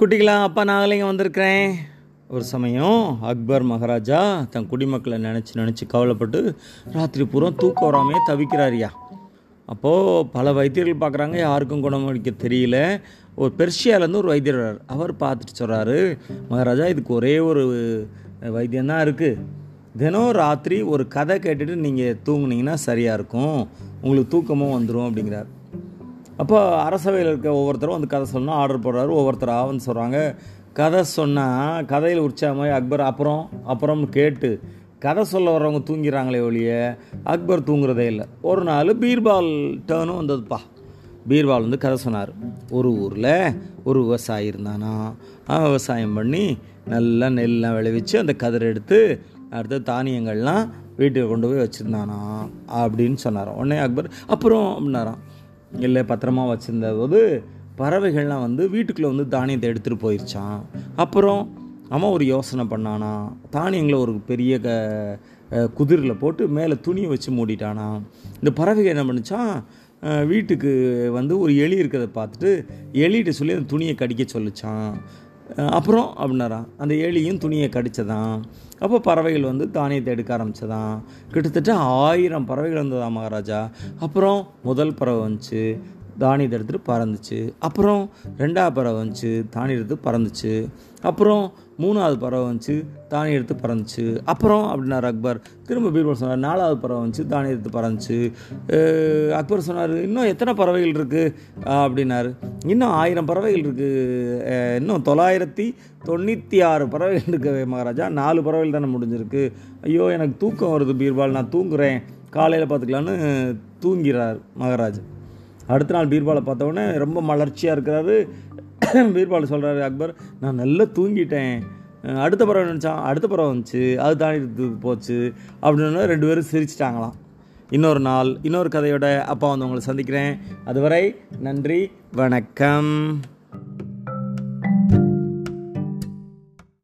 குட்டிகளா அப்பா நாங்களே வந்திருக்கிறேன். ஒரு சமயம் அக்பர் மகாராஜா தன் குடிமக்களை நினச்சி நினச்சி கவலைப்பட்டு ராத்திரி பூரா தூக்கம் வராமே தவிக்கிறாரியா அப்போது பல வைத்தியர்கள் பார்க்குறாங்க யாருக்கும் குணமளிக்க தெரியல. ஒரு பெர்ஷியாவிலேருந்து ஒரு வைத்தியர் வர்றார். அவர் பார்த்துட்டு சொல்கிறாரு மகாராஜா இதுக்கு ஒரே ஒரு வைத்தியம்தான் இருக்குது தினம் ராத்திரி ஒரு கதை கேட்டுட்டு நீங்கள் தூங்குனீங்கன்னா சரியாக இருக்கும். உங்களுக்கு தூக்கமும் வந்துடும் அப்படிங்கிறார். அப்போ அரசவையில் இருக்க ஒவ்வொருத்தரும் வந்து கதை சொன்னால் ஆர்டர் போடுறாரு ஒவ்வொருத்தராக வந்து சொல்கிறாங்க கதை சொன்னால் கதையில் உற்சாகமாய் அக்பர் அப்புறம் அப்புறம் கேட்டு கதை சொல்ல வர்றவங்க தூங்கிறாங்களே ஒழிய அக்பர் தூங்குறதே இல்லை. ஒரு நாள் பீர்பால் டேர்னும் வந்ததுப்பா. பீர்பால் வந்து கதை சொன்னார். ஒரு ஊரில் ஒரு விவசாயி இருந்தானா விவசாயம் பண்ணி நல்லா நெல்லாம் விளைவிச்சு அந்த கதிரை எடுத்து அடுத்து தானியங்கள்லாம் வீட்டுக்கு கொண்டு போய் வச்சுருந்தானா அப்படின்னு சொன்னாராம். உடனே அக்பர் அப்புறம் அப்படின்னாராம். இல்லை பத்திரமா வச்சுருந்த போது பறவைகள்லாம் வந்து வீட்டுக்குள்ளே வந்து தானியத்தை எடுத்துகிட்டு போயிடுச்சான் அப்புறம் அவன் ஒரு யோசனை பண்ணானா தானியங்களை ஒரு பெரிய க குதிரில் போட்டு மேலே துணியை வச்சு மூடிட்டானா இந்த பறவைகள் என்ன பண்ணுச்சான் வீட்டுக்கு வந்து ஒரு எலி இருக்கிறத பார்த்துட்டு எலிகிட்ட சொல்லி அந்த துணியை கடிக்க சொல்லிச்சான் அப்புறம் அப்படின்னாராம் அந்த எலியும் துணியை கடிச்சதான். அப்போ பறவைகள் வந்து தானியத்தை எடுக்க ஆரம்பிச்சதான். கிட்டத்தட்ட ஆயிரம் பறவைகள் வந்ததா மகாராஜா? அப்புறம் முதல் பறவை வந்துச்சு தானியத்தை எடுத்துகிட்டு பறந்துச்சு. அப்புறம் ரெண்டாவது பறவை வந்துச்சு தானிய எடுத்து பறந்துச்சு. அப்புறம் மூணாவது பறவை வந்துச்சு தானியம் எடுத்து பறந்துச்சு. அப்புறம் அப்படின்னார் அக்பர். திரும்ப பீர்பல் சொன்னார் நாலாவது பறவை வந்துச்சு தானியம் எடுத்து பறந்துச்சு. அக்பர் சொன்னார் இன்னும் எத்தனை பறவைகள் இருக்குது அப்படின்னாரு இன்னும் ஆயிரம் பறவைகள் இருக்குது இன்னும் தொள்ளாயிரத்தி தொண்ணூற்றி ஆறு பறவைகள் இருக்குது மகாராஜா. நாலு பறவைகள் தானே முடிஞ்சிருக்கு. ஐயோ எனக்கு தூக்கம் வருது பீர்பால். நான் தூங்குறேன். காலையில் பார்த்துக்கலான்னு தூங்கிறார் மகாராஜா. அடுத்த நாள் பீர்பாலை பார்த்தவொடனே ரொம்ப மலர்ச்சியாக இருக்கிறாரு. பீர்பால் சொல்கிறாரு அக்பர் நான் நல்லா தூங்கிட்டேன். அடுத்த பறவை நினச்சான் அடுத்த பறவை வந்துச்சு. அது தாண்டி போச்சு. அப்படின்னு ரெண்டு பேரும் சிரிச்சிட்டாங்களாம். இன்னொரு நாள் இன்னொரு கதையோட அப்பா வந்து உங்களை சந்திக்கிறேன். அதுவரை நன்றி வணக்கம்.